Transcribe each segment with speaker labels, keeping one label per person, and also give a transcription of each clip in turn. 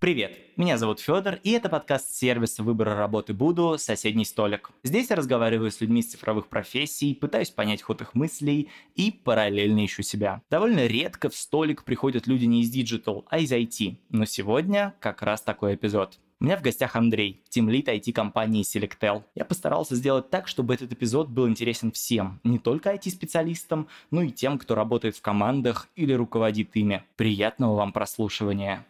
Speaker 1: Привет, меня зовут Федор, и это подкаст сервиса выбора работы Буду «Соседний столик». Здесь я разговариваю с людьми из цифровых профессий, пытаюсь понять ход их мыслей и параллельно ищу себя. Довольно редко в столик приходят люди не из Digital, а из IT, но сегодня как раз такой эпизод. У меня в гостях Андрей, тимлит IT-компании Selectel. Я постарался сделать так, чтобы этот эпизод был интересен всем, не только IT-специалистам, но и тем, кто работает в командах или руководит ими. Приятного вам прослушивания.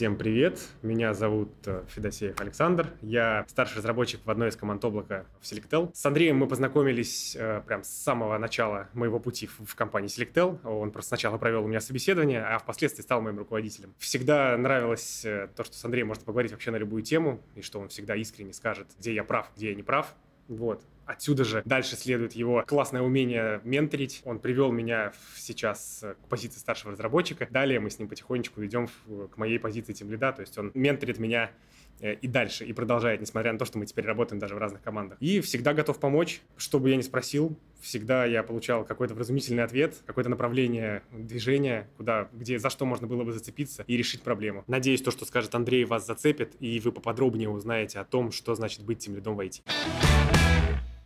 Speaker 2: Всем привет, меня зовут э, Федосеев Александр, я старший разработчик в одной из команд облака в Selectel. С Андреем мы познакомились э, прям с самого начала моего пути в, в компании Selectel. Он просто сначала провел у меня собеседование, а впоследствии стал моим руководителем. Всегда нравилось э, то, что с Андреем можно поговорить вообще на любую тему, и что он всегда искренне скажет, где я прав, где я не прав. Вот. Отсюда же дальше следует его классное умение менторить. Он привел меня сейчас к позиции старшего разработчика. Далее мы с ним потихонечку идем к моей позиции тем лида. То есть он менторит меня э, и дальше, и продолжает, несмотря на то, что мы теперь работаем даже в разных командах. И всегда готов помочь, что бы я ни спросил, всегда я получал какой-то вразумительный ответ, какое-то направление движения, куда, где, за что можно было бы зацепиться и решить проблему. Надеюсь, то, что скажет Андрей, вас зацепит, и вы поподробнее узнаете о том, что значит быть тем лидом в IT.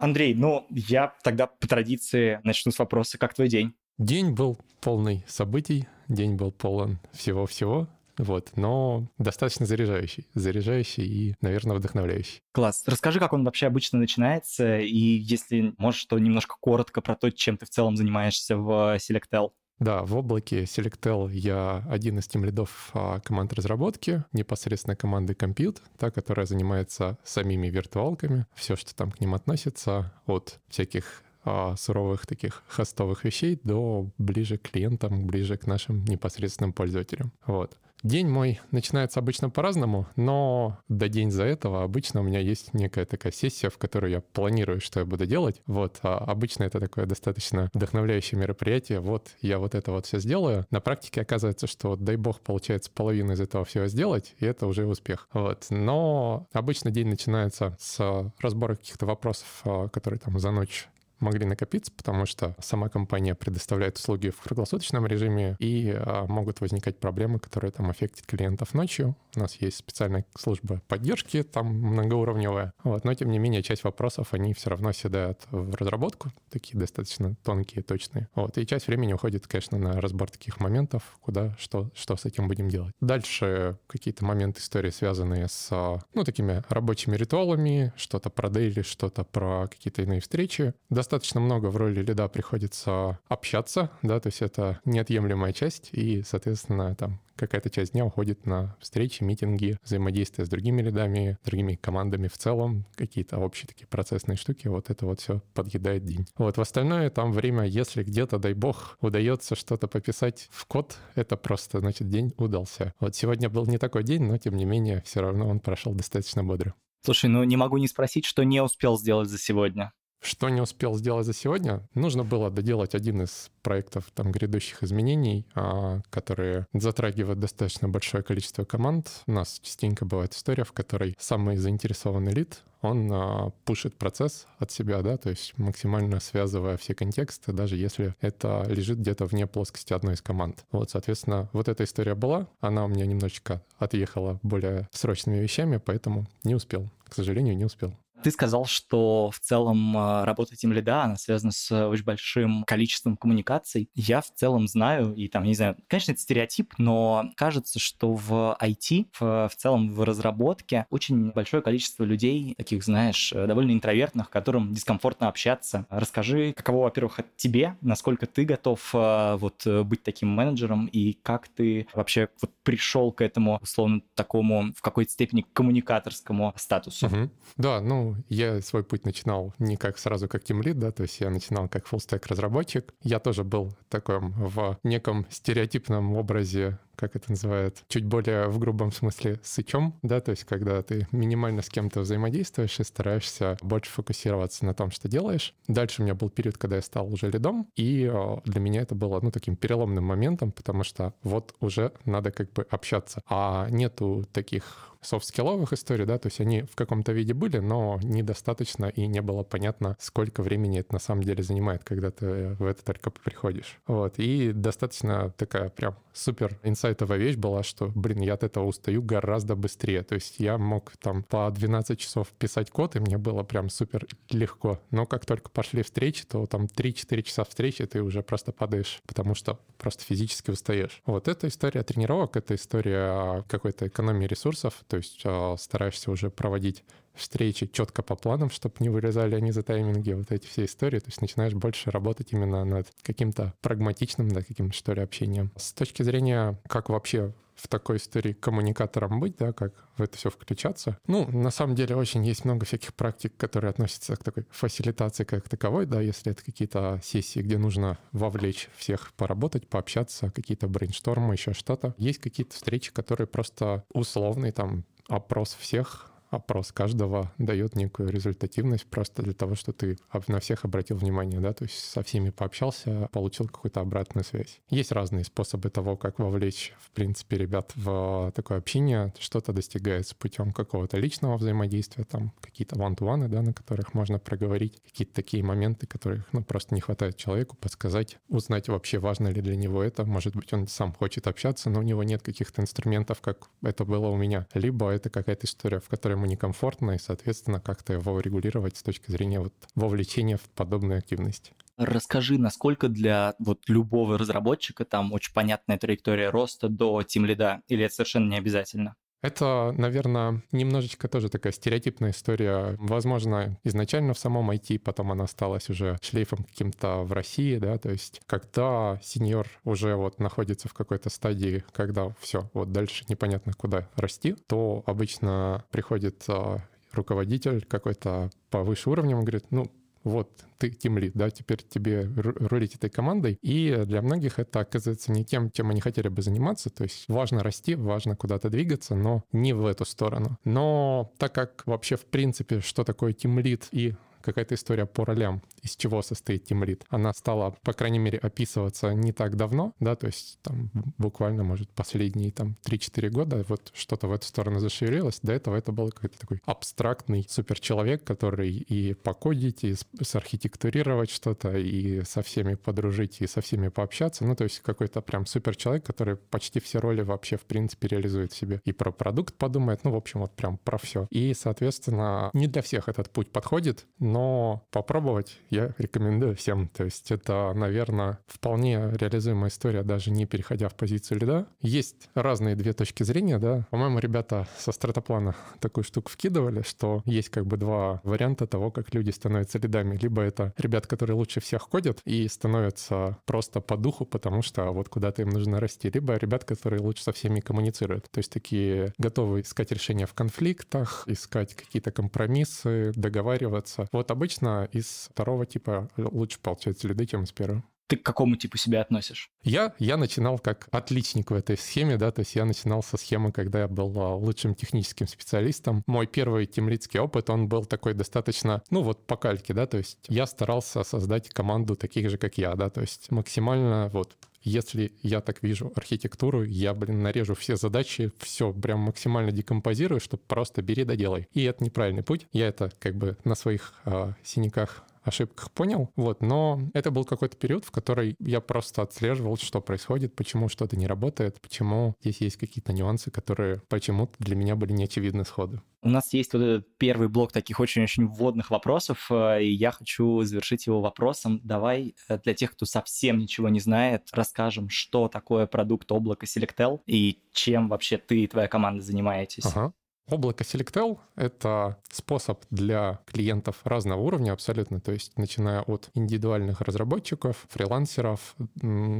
Speaker 1: Андрей, ну, я тогда по традиции начну с вопроса, как твой день?
Speaker 3: День был полный событий, день был полон всего-всего, вот, но достаточно заряжающий. Заряжающий и, наверное, вдохновляющий.
Speaker 1: Класс. Расскажи, как он вообще обычно начинается, и если можешь, то немножко коротко про то, чем ты в целом занимаешься в Selectel.
Speaker 3: Да, в облаке Selectel я один из тем лидов а, команд разработки, непосредственно команды Compute, та, которая занимается самими виртуалками, все, что там к ним относится, от всяких а, суровых таких хостовых вещей до ближе к клиентам, ближе к нашим непосредственным пользователям. Вот. День мой начинается обычно по-разному, но до день за этого обычно у меня есть некая такая сессия, в которой я планирую, что я буду делать. Вот, а обычно это такое достаточно вдохновляющее мероприятие. Вот, я вот это вот все сделаю. На практике оказывается, что, дай бог, получается половину из этого всего сделать, и это уже успех. Вот, но обычно день начинается с разбора каких-то вопросов, а, которые там за ночь могли накопиться, потому что сама компания предоставляет услуги в круглосуточном режиме, и а, могут возникать проблемы, которые там аффектят клиентов ночью. У нас есть специальная служба поддержки, там многоуровневая. Вот. Но, тем не менее, часть вопросов, они все равно седают в разработку, такие достаточно тонкие, точные. Вот. И часть времени уходит, конечно, на разбор таких моментов, куда, что, что с этим будем делать. Дальше какие-то моменты истории, связанные с, ну, такими рабочими ритуалами, что-то про дейли, что-то про какие-то иные встречи. Достаточно достаточно много в роли лида приходится общаться, да, то есть это неотъемлемая часть, и, соответственно, там какая-то часть дня уходит на встречи, митинги, взаимодействие с другими лидами, другими командами в целом, какие-то общие такие процессные штуки, вот это вот все подъедает день. Вот в остальное там время, если где-то, дай бог, удается что-то пописать в код, это просто, значит, день удался. Вот сегодня был не такой день, но тем не менее, все равно он прошел достаточно бодро.
Speaker 1: Слушай, ну не могу не спросить, что не успел сделать за сегодня.
Speaker 3: Что не успел сделать за сегодня? Нужно было доделать один из проектов там грядущих изменений, а, которые затрагивают достаточно большое количество команд. У нас частенько бывает история, в которой самый заинтересованный лид, он а, пушит процесс от себя, да, то есть максимально связывая все контексты, даже если это лежит где-то вне плоскости одной из команд. Вот, соответственно, вот эта история была, она у меня немножечко отъехала более срочными вещами, поэтому не успел. К сожалению, не успел.
Speaker 1: Ты сказал, что в целом а, работа Team Lead, она связана с очень большим количеством коммуникаций. Я в целом знаю, и там, не знаю, конечно, это стереотип, но кажется, что в IT, в, в целом в разработке, очень большое количество людей, таких, знаешь, довольно интровертных, которым дискомфортно общаться. Расскажи, каково, во-первых, от тебе, насколько ты готов а, вот быть таким менеджером, и как ты вообще вот пришел к этому, условно, такому в какой-то степени коммуникаторскому статусу.
Speaker 3: Угу. Да, ну, я свой путь начинал не как сразу как тимлид, да, то есть я начинал как фуллстек разработчик. Я тоже был таком в неком стереотипном образе как это называют, чуть более в грубом смысле сычом, да, то есть когда ты минимально с кем-то взаимодействуешь и стараешься больше фокусироваться на том, что делаешь. Дальше у меня был период, когда я стал уже лидом, и для меня это было, ну, таким переломным моментом, потому что вот уже надо как бы общаться, а нету таких софт-скилловых историй, да, то есть они в каком-то виде были, но недостаточно и не было понятно, сколько времени это на самом деле занимает, когда ты в это только приходишь. Вот, и достаточно такая прям супер инсайт инсайтовая вещь была, что, блин, я от этого устаю гораздо быстрее. То есть я мог там по 12 часов писать код, и мне было прям супер легко. Но как только пошли встречи, то там 3-4 часа встречи ты уже просто падаешь, потому что просто физически устаешь. Вот это история тренировок, это история какой-то экономии ресурсов, то есть э, стараешься уже проводить встречи четко по планам, чтобы не вырезали они за тайминги, вот эти все истории. То есть начинаешь больше работать именно над каким-то прагматичным, да, каким-то, что ли, общением. С точки зрения, как вообще в такой истории коммуникатором быть, да, как в это все включаться. Ну, на самом деле очень есть много всяких практик, которые относятся к такой фасилитации как таковой, да, если это какие-то сессии, где нужно вовлечь всех поработать, пообщаться, какие-то брейнштормы, еще что-то. Есть какие-то встречи, которые просто условный там опрос всех опрос каждого дает некую результативность просто для того, что ты на всех обратил внимание, да, то есть со всеми пообщался, получил какую-то обратную связь. Есть разные способы того, как вовлечь, в принципе, ребят в такое общение. Что-то достигается путем какого-то личного взаимодействия, там какие-то one-to-one, да, на которых можно проговорить какие-то такие моменты, которых, ну, просто не хватает человеку подсказать, узнать вообще, важно ли для него это. Может быть, он сам хочет общаться, но у него нет каких-то инструментов, как это было у меня. Либо это какая-то история, в которой ему некомфортно, и, соответственно, как-то его регулировать с точки зрения вот вовлечения в подобную активность.
Speaker 1: Расскажи, насколько для вот любого разработчика там очень понятная траектория роста до тим лида, или это совершенно не обязательно?
Speaker 3: Это, наверное, немножечко тоже такая стереотипная история. Возможно, изначально в самом IT, потом она осталась уже шлейфом каким-то в России, да, то есть когда сеньор уже вот находится в какой-то стадии, когда все, вот дальше непонятно куда расти, то обычно приходит а, руководитель какой-то повыше уровнем, говорит, ну, вот ты тимлит, да, теперь тебе рулить этой командой. И для многих это оказывается не тем, чем они хотели бы заниматься. То есть важно расти, важно куда-то двигаться, но не в эту сторону. Но так как вообще в принципе, что такое тимлит и какая-то история по ролям, из чего состоит тимлит. Она стала, по крайней мере, описываться не так давно, да, то есть там буквально, может, последние там 3-4 года вот что-то в эту сторону зашевелилось. До этого это был какой-то такой абстрактный суперчеловек, который и покодить, и сархитектурировать что-то, и со всеми подружить, и со всеми пообщаться. Ну, то есть какой-то прям суперчеловек, который почти все роли вообще, в принципе, реализует в себе. И про продукт подумает, ну, в общем, вот прям про все. И, соответственно, не для всех этот путь подходит, но попробовать я рекомендую всем. То есть это, наверное, вполне реализуемая история, даже не переходя в позицию лида. Есть разные две точки зрения, да. По-моему, ребята со стратоплана такую штуку вкидывали, что есть как бы два варианта того, как люди становятся лидами. Либо это ребят, которые лучше всех ходят и становятся просто по духу, потому что вот куда-то им нужно расти. Либо ребят, которые лучше со всеми коммуницируют. То есть такие готовы искать решения в конфликтах, искать какие-то компромиссы, договариваться. Вот вот обычно из второго типа лучше получается лиды, чем из первого.
Speaker 1: Ты к какому типу себя относишь?
Speaker 3: Я, я начинал как отличник в этой схеме, да, то есть я начинал со схемы, когда я был а, лучшим техническим специалистом. Мой первый тимлидский опыт, он был такой достаточно, ну вот по кальке, да, то есть я старался создать команду таких же, как я, да, то есть максимально вот если я так вижу архитектуру, я, блин, нарежу все задачи, все прям максимально декомпозирую, чтобы просто бери да делай. И это неправильный путь. Я это как бы на своих э, синяках ошибках понял, вот, но это был какой-то период, в который я просто отслеживал, что происходит, почему что-то не работает, почему здесь есть какие-то нюансы, которые почему-то для меня были неочевидны сходу.
Speaker 1: У нас есть вот этот первый блок таких очень-очень вводных вопросов, э, и я хочу завершить его вопросом. Давай э, для тех, кто совсем ничего не знает, расскажем, что такое продукт облака Selectel и чем вообще ты и твоя команда занимаетесь.
Speaker 3: Ага. Облако Selectel — это способ для клиентов разного уровня абсолютно, то есть начиная от индивидуальных разработчиков, фрилансеров,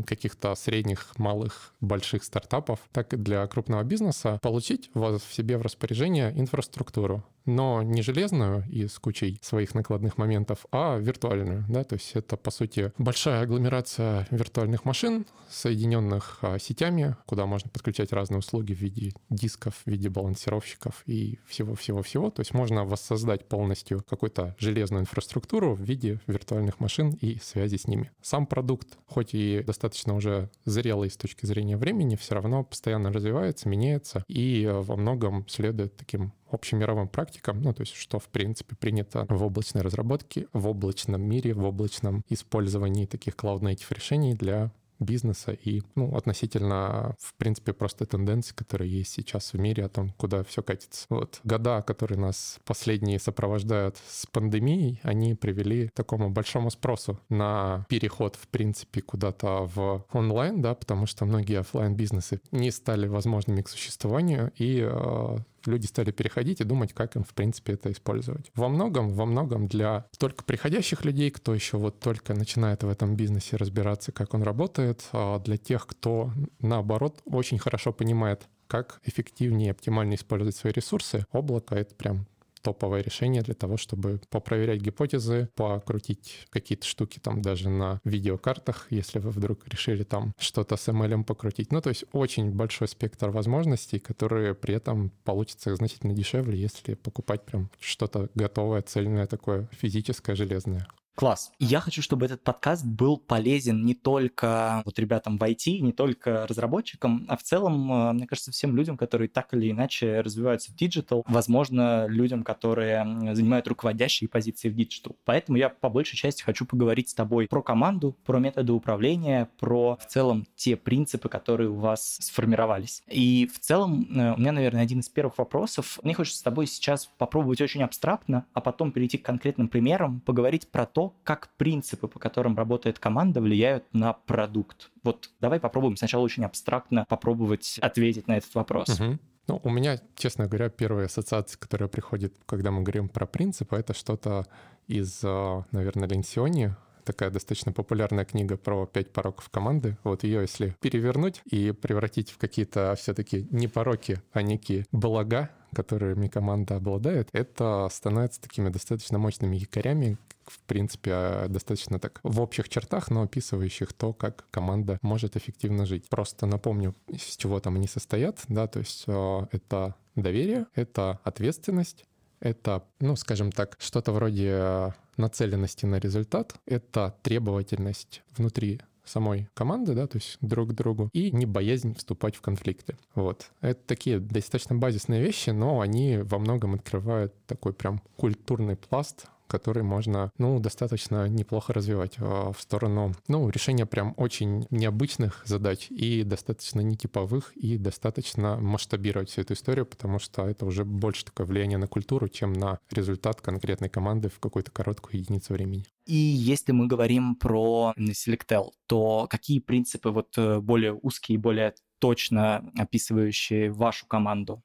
Speaker 3: каких-то средних, малых, больших стартапов, так и для крупного бизнеса получить в себе в распоряжение инфраструктуру но не железную и с кучей своих накладных моментов, а виртуальную. Да? То есть это, по сути, большая агломерация виртуальных машин, соединенных а, сетями, куда можно подключать разные услуги в виде дисков, в виде балансировщиков и всего-всего-всего. То есть можно воссоздать полностью какую-то железную инфраструктуру в виде виртуальных машин и связи с ними. Сам продукт, хоть и достаточно уже зрелый с точки зрения времени, все равно постоянно развивается, меняется и во многом следует таким общемировым практикам, ну, то есть что, в принципе, принято в облачной разработке, в облачном мире, в облачном использовании таких cloud-native решений для бизнеса и ну, относительно, в принципе, просто тенденций, которые есть сейчас в мире о том, куда все катится. Вот года, которые нас последние сопровождают с пандемией, они привели к такому большому спросу на переход, в принципе, куда-то в онлайн, да, потому что многие офлайн бизнесы не стали возможными к существованию, и э, люди стали переходить и думать, как им, в принципе, это использовать. Во многом, во многом для только приходящих людей, кто еще вот только начинает в этом бизнесе разбираться, как он работает, а для тех, кто, наоборот, очень хорошо понимает, как эффективнее и оптимально использовать свои ресурсы, облако — это прям топовое решение для того, чтобы попроверять гипотезы, покрутить какие-то штуки там даже на видеокартах, если вы вдруг решили там что-то с ML покрутить. Ну, то есть очень большой спектр возможностей, которые при этом получится значительно дешевле, если покупать прям что-то готовое, цельное такое, физическое, железное.
Speaker 1: Класс. Я хочу, чтобы этот подкаст был полезен не только вот ребятам в IT, не только разработчикам, а в целом, э, мне кажется, всем людям, которые так или иначе развиваются в digital, возможно, людям, которые занимают руководящие позиции в digital. Поэтому я по большей части хочу поговорить с тобой про команду, про методы управления, про в целом те принципы, которые у вас сформировались. И в целом э, у меня, наверное, один из первых вопросов. Мне хочется с тобой сейчас попробовать очень абстрактно, а потом перейти к конкретным примерам, поговорить про то, как принципы, по которым работает команда, влияют на продукт. Вот давай попробуем сначала очень абстрактно попробовать ответить на этот вопрос.
Speaker 3: Угу. Ну, у меня, честно говоря, первая ассоциация, которая приходит, когда мы говорим про принципы, это что-то из, а, наверное, Ленсиони, такая достаточно популярная книга про пять пороков команды. Вот ее, если перевернуть и превратить в какие-то все-таки не пороки, а некие блага, которыми команда обладает, это становится такими достаточно мощными якорями, в принципе, а, достаточно так в общих чертах, но описывающих то, как команда может эффективно жить. Просто напомню, с чего там они состоят, да, то есть а, это доверие, это ответственность, это, ну, скажем так, что-то вроде нацеленности на результат, это требовательность внутри самой команды, да, то есть друг к другу, и не боязнь вступать в конфликты. Вот. Это такие достаточно базисные вещи, но они во многом открывают такой прям культурный пласт который можно, ну, достаточно неплохо развивать а, в сторону, ну, решения прям очень необычных задач и достаточно нетиповых, и достаточно масштабировать всю эту историю, потому что это уже больше такое влияние на культуру, чем на результат конкретной команды в какую-то короткую единицу времени.
Speaker 1: И если мы говорим про Selectel, то какие принципы вот э, более узкие, более точно описывающие вашу команду?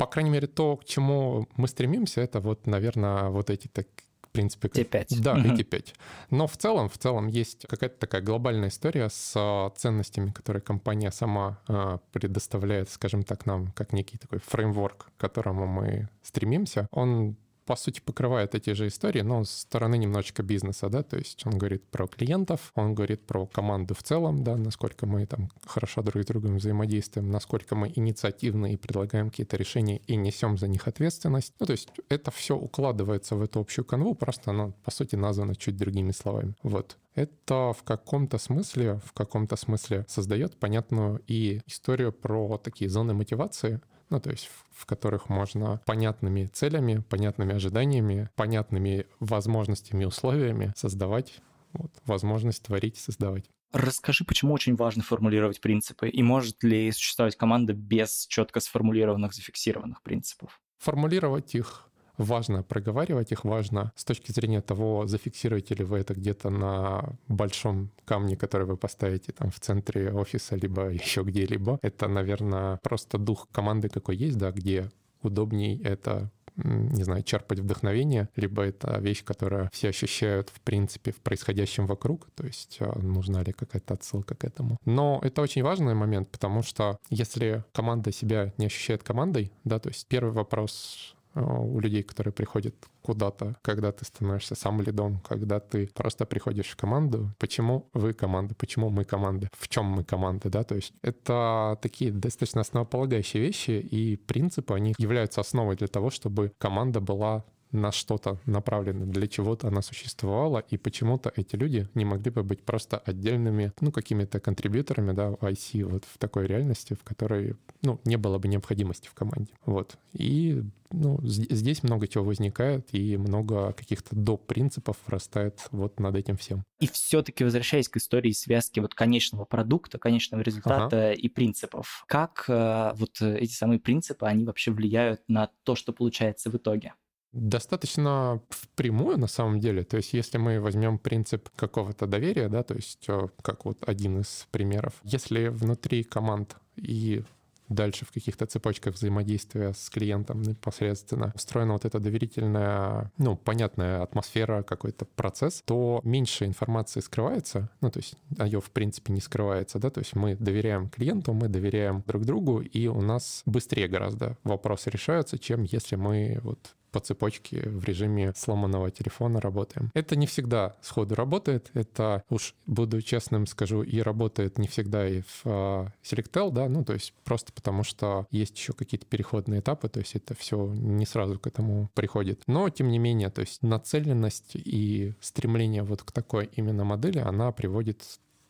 Speaker 3: По крайней мере, то, к чему мы стремимся, это вот, наверное, вот эти так, в принципе.
Speaker 1: Те пять.
Speaker 3: Да, эти пять. Но в целом, в целом есть какая-то такая глобальная история с а, ценностями, которые компания сама а, предоставляет, скажем так, нам как некий такой фреймворк, к которому мы стремимся. Он по сути, покрывает эти же истории, но с стороны немножечко бизнеса, да, то есть он говорит про клиентов, он говорит про команду в целом, да, насколько мы там хорошо друг с другом взаимодействуем, насколько мы инициативны и предлагаем какие-то решения и несем за них ответственность. Ну, то есть это все укладывается в эту общую канву, просто оно, по сути, названо чуть другими словами. Вот это в каком-то смысле, в каком-то смысле создает понятную и историю про такие зоны мотивации, ну, то есть в, которых можно понятными целями, понятными ожиданиями, понятными возможностями и условиями создавать вот, возможность творить и создавать.
Speaker 1: Расскажи, почему очень важно формулировать принципы, и может ли существовать команда без четко сформулированных, зафиксированных принципов?
Speaker 3: Формулировать их важно проговаривать их, важно с точки зрения того, зафиксируете ли вы это где-то на большом камне, который вы поставите там в центре офиса, либо еще где-либо. Это, наверное, просто дух команды какой есть, да, где удобней это не знаю, черпать вдохновение, либо это вещь, которую все ощущают, в принципе, в происходящем вокруг, то есть а, нужна ли какая-то отсылка к этому. Но это очень важный момент, потому что если команда себя не ощущает командой, да, то есть первый вопрос Э, у людей, которые приходят куда-то, когда ты становишься сам лидом, когда ты просто приходишь в команду. Почему вы команда? Почему мы команда? В чем мы команда? Да? То есть это такие достаточно основополагающие вещи, и принципы, они являются основой для того, чтобы команда была на что-то направлена, для чего-то она существовала, и почему-то эти люди не могли бы быть просто отдельными, ну, какими-то контрибьюторами, да, в IC, вот в такой реальности, в которой, ну, не было бы необходимости в команде. Вот. И ну, здесь много чего возникает, и много каких-то доп. принципов вырастает вот над этим всем.
Speaker 1: И все-таки возвращаясь к истории связки вот конечного продукта, конечного результата ага. и принципов, как э, вот эти самые принципы, они вообще влияют на то, что получается в итоге?
Speaker 3: Достаточно впрямую на самом деле. То есть если мы возьмем принцип какого-то доверия, да, то есть э, как вот один из примеров, если внутри команд и дальше в каких-то цепочках взаимодействия с клиентом непосредственно устроена вот эта доверительная, ну, понятная атмосфера, какой-то процесс, то меньше информации скрывается, ну, то есть ее в принципе не скрывается, да, то есть мы доверяем клиенту, мы доверяем друг другу, и у нас быстрее гораздо вопросы решаются, чем если мы вот по цепочке в режиме сломанного телефона работаем. Это не всегда сходу работает. Это, уж буду честным скажу, и работает не всегда и в uh, Selectel, да, ну то есть просто потому что есть еще какие-то переходные этапы, то есть это все не сразу к этому приходит. Но тем не менее, то есть нацеленность и стремление вот к такой именно модели, она приводит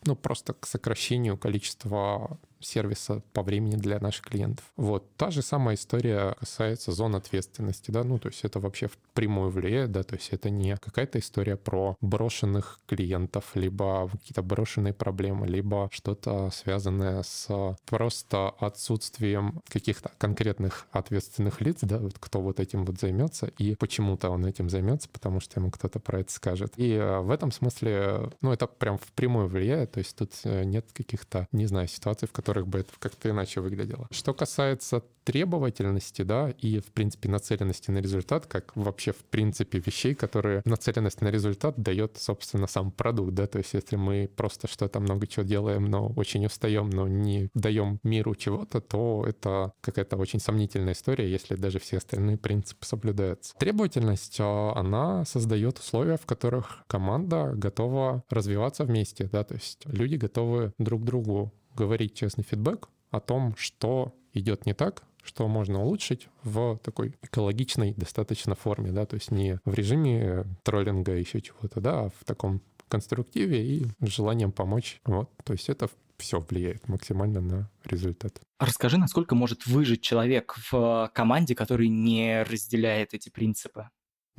Speaker 3: ну, просто к сокращению количества сервиса по времени для наших клиентов. Вот. Та же самая история касается зон ответственности, да, ну, то есть это вообще впрямую влияет, да, то есть это не какая-то история про брошенных клиентов, либо какие-то брошенные проблемы, либо что-то связанное с просто отсутствием каких-то конкретных ответственных лиц, да, вот кто вот этим вот займется, и почему-то он этим займется, потому что ему кто-то про это скажет. И э, в этом смысле, ну, это прям впрямую влияет, то есть тут э, нет каких-то, не знаю, ситуаций, в которых которых бы это как-то иначе выглядело. Что касается требовательности, да, и, в принципе, нацеленности на результат, как вообще, в принципе, вещей, которые нацеленность на результат дает, собственно, сам продукт, да, то есть если мы просто что-то много чего делаем, но очень устаем, но не даем миру чего-то, то это какая-то очень сомнительная история, если даже все остальные принципы соблюдаются. Требовательность, а, она создает условия, в которых команда готова развиваться вместе, да, то есть люди готовы друг другу говорить честный фидбэк о том, что идет не так, что можно улучшить в такой экологичной достаточно форме, да, то есть не в режиме троллинга еще чего-то, да, а в таком конструктиве и желанием помочь. Вот, то есть это все влияет максимально на результат.
Speaker 1: Расскажи, насколько может выжить человек в команде, который не разделяет эти принципы?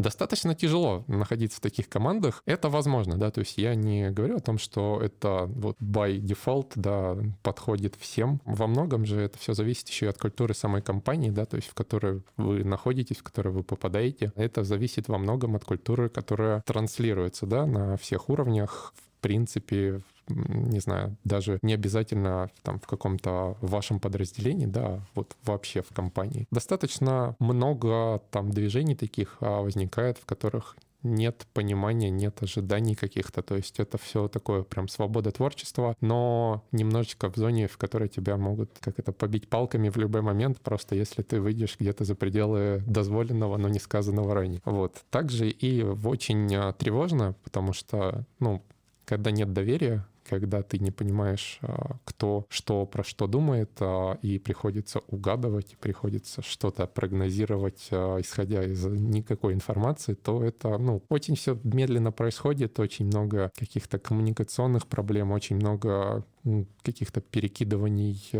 Speaker 3: Достаточно тяжело находиться в таких командах. Это возможно, да, то есть я не говорю о том, что это вот by default, да, подходит всем. Во многом же это все зависит еще и от культуры самой компании, да, то есть в которой вы находитесь, в которой вы попадаете. Это зависит во многом от культуры, которая транслируется, да, на всех уровнях, в принципе, не знаю, даже не обязательно там в каком-то вашем подразделении, да, вот вообще в компании. Достаточно много там движений таких а, возникает, в которых нет понимания, нет ожиданий каких-то. То есть это все такое прям свобода творчества, но немножечко в зоне, в которой тебя могут как это побить палками в любой момент, просто если ты выйдешь где-то за пределы дозволенного, но не сказанного ранее. Вот. Также и очень а, тревожно, потому что, ну, когда нет доверия, когда ты не понимаешь, а, кто что про что думает, а, и приходится угадывать, приходится что-то прогнозировать, а, исходя из никакой информации, то это, ну, очень все медленно происходит, очень много каких-то коммуникационных проблем, очень много каких-то перекидываний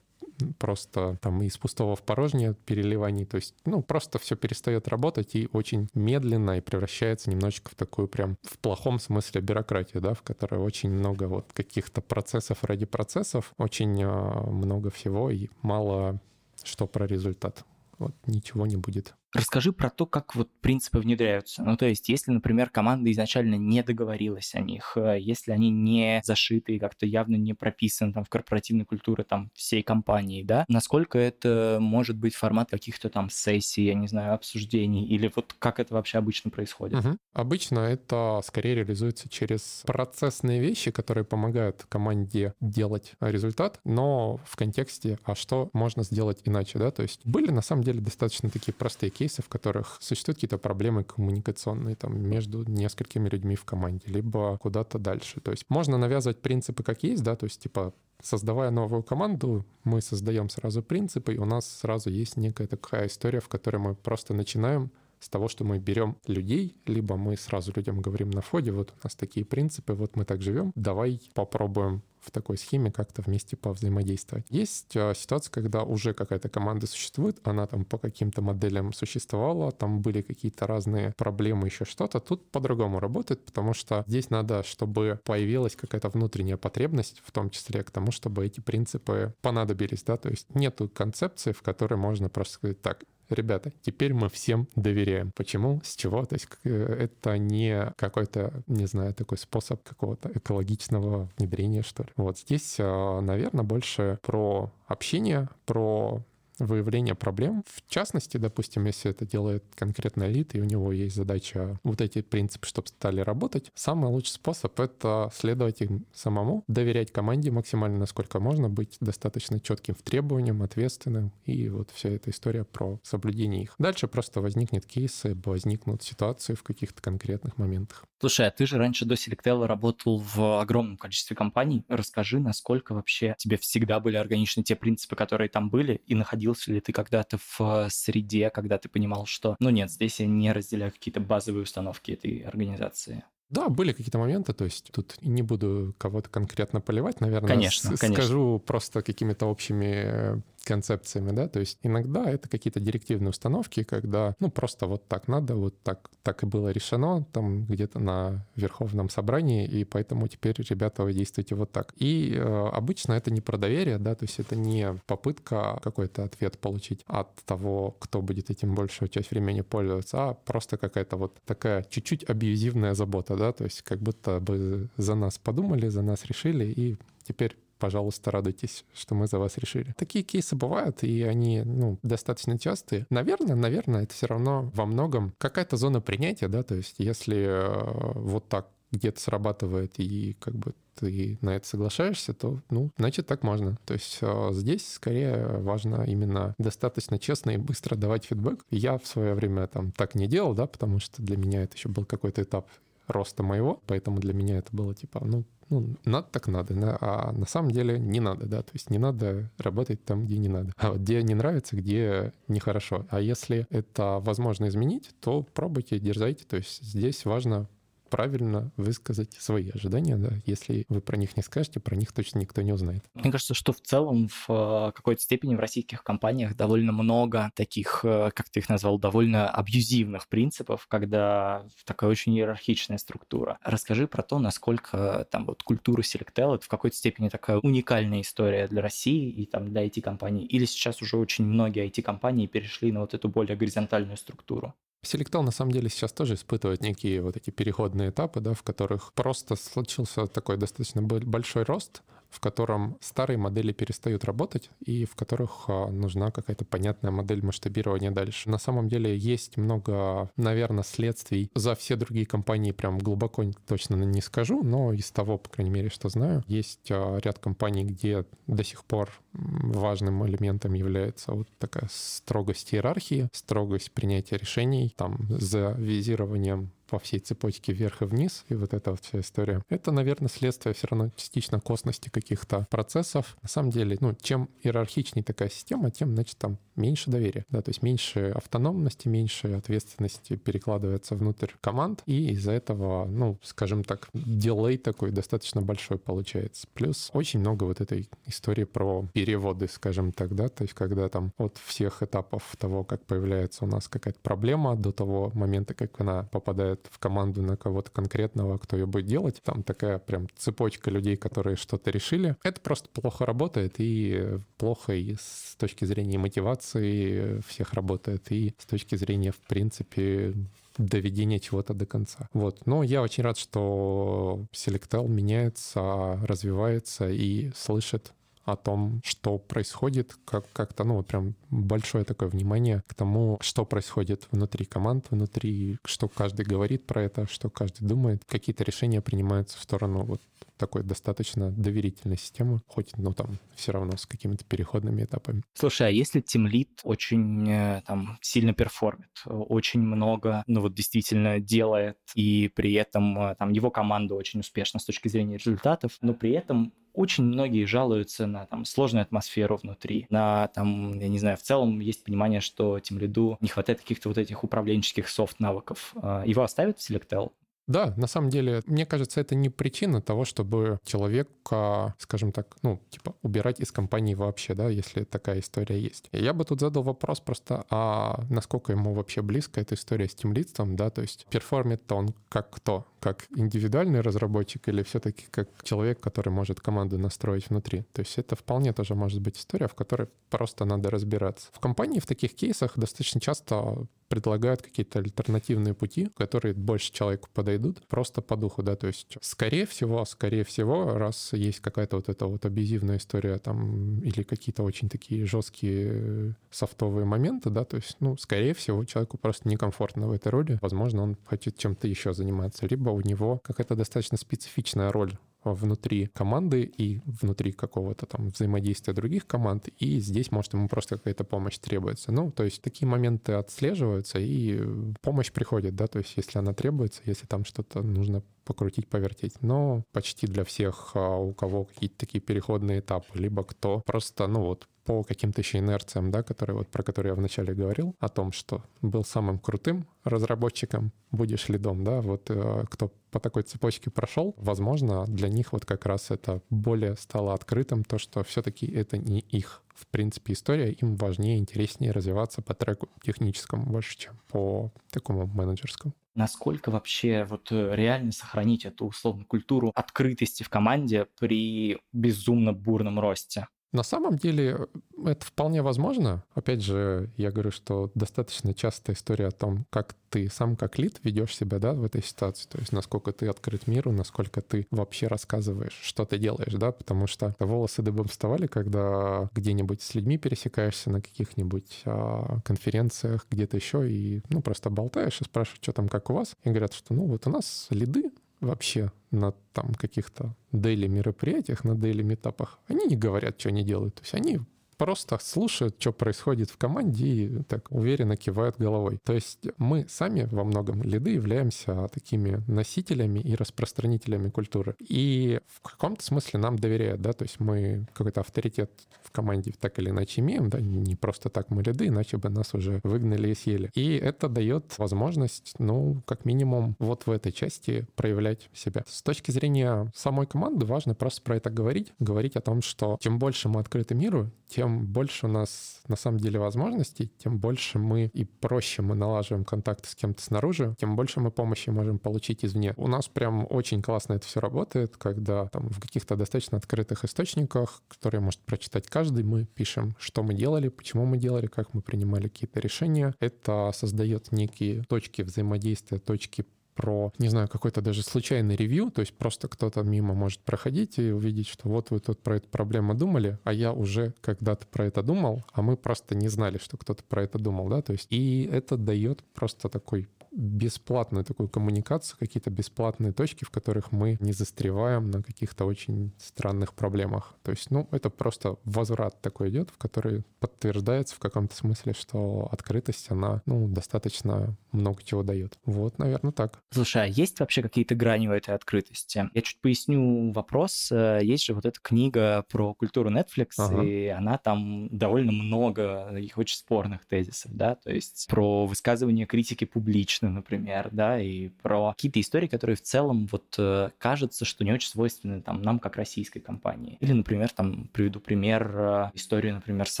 Speaker 3: просто там из пустого в порожнее переливаний. То есть, ну, просто все перестает работать и очень медленно и превращается немножечко в такую прям в плохом смысле бюрократию, да, в которой очень много вот каких-то процессов ради процессов, очень э, много всего и мало что про результат. Вот ничего не будет.
Speaker 1: Расскажи про то, как вот принципы внедряются. Ну, то есть, если, например, команда изначально не договорилась о них, э, если они не зашиты и как-то явно не прописаны там в корпоративной культуре там всей компании, да, насколько это может быть формат каких-то там сессий, я не знаю, обсуждений, или вот как это вообще обычно происходит?
Speaker 3: Угу. Обычно это скорее реализуется через процессные вещи, которые помогают команде делать результат, но в контексте, а что можно сделать иначе, да, то есть были на самом деле достаточно такие простые кейсы, в которых существуют какие-то проблемы коммуникационные там между несколькими людьми в команде, либо куда-то дальше. То есть можно навязывать принципы как есть, да, то есть типа создавая новую команду, мы создаем сразу принципы, и у нас сразу есть некая такая история, в которой мы просто начинаем с того, что мы берем людей, либо мы сразу людям говорим на входе, вот у нас такие принципы, вот мы так живем, давай попробуем в такой схеме как-то вместе повзаимодействовать. Есть э, ситуация, когда уже какая-то команда существует, она там по каким-то моделям существовала, там были какие-то разные проблемы, еще что-то. Тут по-другому работает, потому что здесь надо, чтобы появилась какая-то внутренняя потребность, в том числе к тому, чтобы эти принципы понадобились, да, то есть нету концепции, в которой можно просто сказать так, ребята, теперь мы всем доверяем. Почему? С чего? То есть э, это не какой-то, не знаю, такой способ какого-то экологичного внедрения, что ли. Вот здесь, э, наверное, больше про общение, про выявления проблем. В частности, допустим, если это делает конкретно элит, и у него есть задача вот эти принципы, чтобы стали работать, самый лучший способ — это следовать им самому, доверять команде максимально, насколько можно, быть достаточно четким в требованиям, ответственным, и вот вся эта история про соблюдение их. Дальше просто возникнет кейсы, возникнут ситуации в каких-то конкретных моментах.
Speaker 1: Слушай, а ты же раньше до Selectel работал в огромном количестве компаний. Расскажи, насколько вообще тебе всегда были органичны те принципы, которые там были, и находился ли ты когда-то в среде, когда ты понимал, что, ну нет, здесь я не разделяю какие-то базовые установки этой организации?
Speaker 3: Да, были какие-то моменты, то есть тут не буду кого-то конкретно поливать, наверное.
Speaker 1: Конечно, конечно.
Speaker 3: Скажу просто какими-то общими концепциями, да, то есть иногда это какие-то директивные установки, когда, ну, просто вот так надо, вот так, так и было решено там где-то на Верховном собрании, и поэтому теперь, ребята, вы действуете вот так. И э, обычно это не про доверие, да, то есть это не попытка какой-то ответ получить от того, кто будет этим большую часть времени пользоваться, а просто какая-то вот такая чуть-чуть абьюзивная забота, да, то есть как будто бы за нас подумали, за нас решили, и теперь пожалуйста, радуйтесь, что мы за вас решили. Такие кейсы бывают, и они, ну, достаточно частые. Наверное, наверное, это все равно во многом какая-то зона принятия, да, то есть если э, вот так где-то срабатывает и как бы ты на это соглашаешься, то, ну, значит, так можно. То есть э, здесь скорее важно именно достаточно честно и быстро давать фидбэк. Я в свое время там так не делал, да, потому что для меня это еще был какой-то этап роста моего, поэтому для меня это было типа, ну, ну, надо так надо, а на самом деле не надо, да, то есть не надо работать там, где не надо, а вот где не нравится, где нехорошо. А если это возможно изменить, то пробуйте, дерзайте, то есть здесь важно правильно высказать свои ожидания, да. Если вы про них не скажете, про них точно никто не узнает.
Speaker 1: Мне кажется, что в целом в э, какой-то степени в российских компаниях довольно много таких, э, как ты их назвал, довольно абьюзивных принципов, когда такая очень иерархичная структура. Расскажи про то, насколько там вот культура Selectel это в какой-то степени такая уникальная история для России и там для IT-компаний. Или сейчас уже очень многие IT-компании перешли на вот эту более горизонтальную структуру?
Speaker 3: Селектал на самом деле сейчас тоже испытывает некие вот эти переходные этапы, да, в которых просто случился такой достаточно большой рост в котором старые модели перестают работать и в которых а, нужна какая-то понятная модель масштабирования дальше. На самом деле есть много, наверное, следствий за все другие компании, прям глубоко точно не скажу, но из того, по крайней мере, что знаю, есть а, ряд компаний, где до сих пор важным элементом является вот такая строгость иерархии, строгость принятия решений, там, за визированием по всей цепочке вверх и вниз, и вот эта вот вся история. Это, наверное, следствие все равно частично косности каких-то процессов. На самом деле, ну, чем иерархичнее такая система, тем, значит, там меньше доверия, да, то есть меньше автономности, меньше ответственности перекладывается внутрь команд, и из-за этого, ну, скажем так, дилей такой достаточно большой получается. Плюс очень много вот этой истории про переводы, скажем так, да, то есть когда там от всех этапов того, как появляется у нас какая-то проблема, до того момента, как она попадает в команду на кого-то конкретного, кто ее будет делать, там такая прям цепочка людей, которые что-то решили, это просто плохо работает и плохо и с точки зрения мотивации, всех работает, и с точки зрения, в принципе, доведения чего-то до конца. Вот. Но я очень рад, что Selectel меняется, развивается и слышит о том, что происходит, как, как-то, ну, вот прям большое такое внимание к тому, что происходит внутри команд, внутри, что каждый говорит про это, что каждый думает, какие-то решения принимаются в сторону вот такой достаточно доверительной системы, хоть, ну, там, все равно с какими-то переходными этапами.
Speaker 1: Слушай, а если тимлит очень э, там сильно перформит, очень много, ну вот действительно делает, и при этом э, там его команда очень успешна с точки зрения результатов, но при этом очень многие жалуются на там сложную атмосферу внутри, на там, я не знаю, в целом есть понимание, что тем лиду не хватает каких-то вот этих управленческих софт-навыков. А, его оставят в Selectel?
Speaker 3: Да, на самом деле, мне кажется, это не причина того, чтобы человека, скажем так, ну, типа, убирать из компании вообще, да, если такая история есть. Я бы тут задал вопрос просто, а насколько ему вообще близко эта история с тимлидством, да, то есть перформит он как кто? Как индивидуальный разработчик или все-таки как человек, который может команду настроить внутри? То есть это вполне тоже может быть история, в которой просто надо разбираться. В компании в таких кейсах достаточно часто предлагают какие-то альтернативные пути, которые больше человеку подойдут, просто по духу, да, то есть скорее всего, скорее всего, раз есть какая-то вот эта вот абьюзивная история там или какие-то очень такие жесткие софтовые моменты, да, то есть, ну, скорее всего, человеку просто некомфортно в этой роли, возможно, он хочет чем-то еще заниматься, либо у него какая-то достаточно специфичная роль внутри команды и внутри какого-то там взаимодействия других команд, и здесь, может, ему просто какая-то помощь требуется. Ну, то есть такие моменты отслеживаются, и помощь приходит, да, то есть если она требуется, если там что-то нужно покрутить, повертеть. Но почти для всех, а, у кого какие-то такие переходные этапы, либо кто просто, ну вот, по каким-то еще инерциям, да, которые вот про которые я вначале говорил, о том, что был самым крутым разработчиком, будешь лидом, да, вот э, кто по такой цепочке прошел, возможно, для них вот как раз это более стало открытым, то, что все-таки это не их в принципе, история, им важнее, интереснее развиваться по треку техническому больше, чем по такому менеджерскому.
Speaker 1: Насколько вообще вот э, реально сохранить эту условную культуру открытости в команде при безумно бурном росте?
Speaker 3: На самом деле это вполне возможно. Опять же, я говорю, что достаточно частая история о том, как ты сам как лид ведешь себя да, в этой ситуации. То есть насколько ты открыт миру, насколько ты вообще рассказываешь, что ты делаешь, да, потому что волосы дыбом вставали, когда где-нибудь с людьми пересекаешься на каких-нибудь а, конференциях, где-то еще, и ну просто болтаешь и спрашиваешь, что там, как у вас. И говорят, что ну вот у нас лиды вообще на там каких-то дейли мероприятиях, на дейли метапах, они не говорят, что они делают. То есть они просто слушают, что происходит в команде и так уверенно кивают головой. То есть мы сами во многом лиды являемся такими носителями и распространителями культуры. И в каком-то смысле нам доверяют, да, то есть мы какой-то авторитет в команде так или иначе имеем, да, не просто так мы лиды, иначе бы нас уже выгнали и съели. И это дает возможность, ну, как минимум, вот в этой части проявлять себя. С точки зрения самой команды важно просто про это говорить, говорить о том, что чем больше мы открыты миру, тем тем больше у нас на самом деле возможностей, тем больше мы и проще мы налаживаем контакты с кем-то снаружи, тем больше мы помощи можем получить извне. У нас прям очень классно это все работает, когда там в каких-то достаточно открытых источниках, которые может прочитать каждый, мы пишем, что мы делали, почему мы делали, как мы принимали какие-то решения. Это создает некие точки взаимодействия, точки про, не знаю, какой-то даже случайный ревью, то есть просто кто-то мимо может проходить и увидеть, что вот вы тут про эту проблему думали, а я уже когда-то про это думал, а мы просто не знали, что кто-то про это думал, да, то есть и это дает просто такой бесплатную такую коммуникацию, какие-то бесплатные точки, в которых мы не застреваем на каких-то очень странных проблемах. То есть, ну, это просто возврат такой идет, в который подтверждается в каком-то смысле, что открытость, она, ну, достаточно много чего дает. Вот, наверное, так.
Speaker 1: Слушай, а есть вообще какие-то грани у этой открытости? Я чуть поясню вопрос. Э, есть же вот эта книга про культуру Netflix, ага. и она там довольно много их очень спорных тезисов, да, то есть про высказывание критики публично, Путина, например, да, и про какие-то истории, которые в целом вот э, кажется, что не очень свойственны там нам как российской компании. Или, например, там приведу пример, э, историю, например, с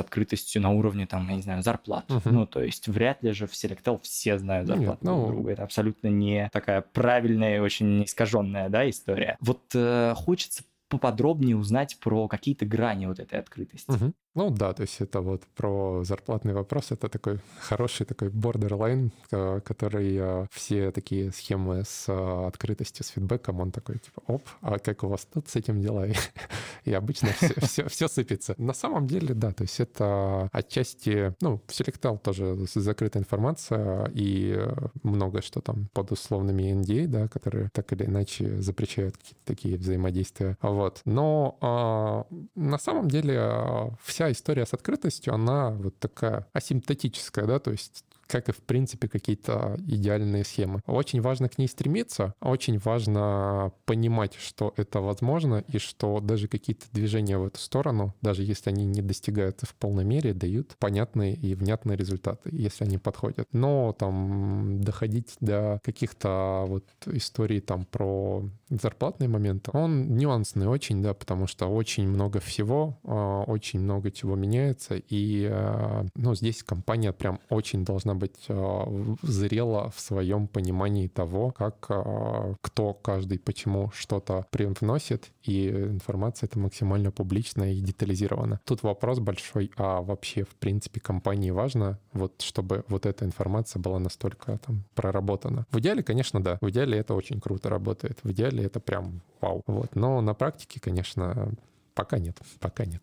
Speaker 1: открытостью на уровне там, я не знаю, зарплат. Uh-huh. Ну, то есть вряд ли же в Selectel все знают зарплату Нет, друг друга. Это абсолютно не такая правильная и очень искаженная, да, история. Вот э, хочется поподробнее узнать про какие-то грани вот этой открытости.
Speaker 3: Угу. Ну да, то есть это вот про зарплатный вопрос, это такой хороший такой borderline, э, который э, все такие схемы с э, открытостью, с фидбэком, он такой типа, оп, а как у вас тут с этим дела? И обычно все, все, все сыпется. На самом деле, да, то есть это отчасти, ну, в Selectal тоже закрытая информация и много что там под условными NDA, да, которые так или иначе запрещают какие-то такие взаимодействия. Вот. Но а, на самом деле вся история с открытостью, она вот такая асимптотическая, да, то есть как и, в принципе, какие-то идеальные схемы. Очень важно к ней стремиться, очень важно понимать, что это возможно, и что даже какие-то движения в эту сторону, даже если они не достигаются в полной мере, дают понятные и внятные результаты, если они подходят. Но там доходить до каких-то вот историй там про зарплатные моменты, он нюансный очень, да, потому что очень много всего, а, очень много чего меняется, и, а, ну, здесь компания прям очень должна быть э, зрела в своем понимании того, как э, кто каждый почему что-то привносит, и информация это максимально публичная и детализирована. Тут вопрос большой, а вообще в принципе компании важно, вот чтобы вот эта информация была настолько там проработана. В идеале, конечно, да. В идеале это очень круто работает. В идеале это прям вау. Вот. Но на практике, конечно, пока нет. Пока нет.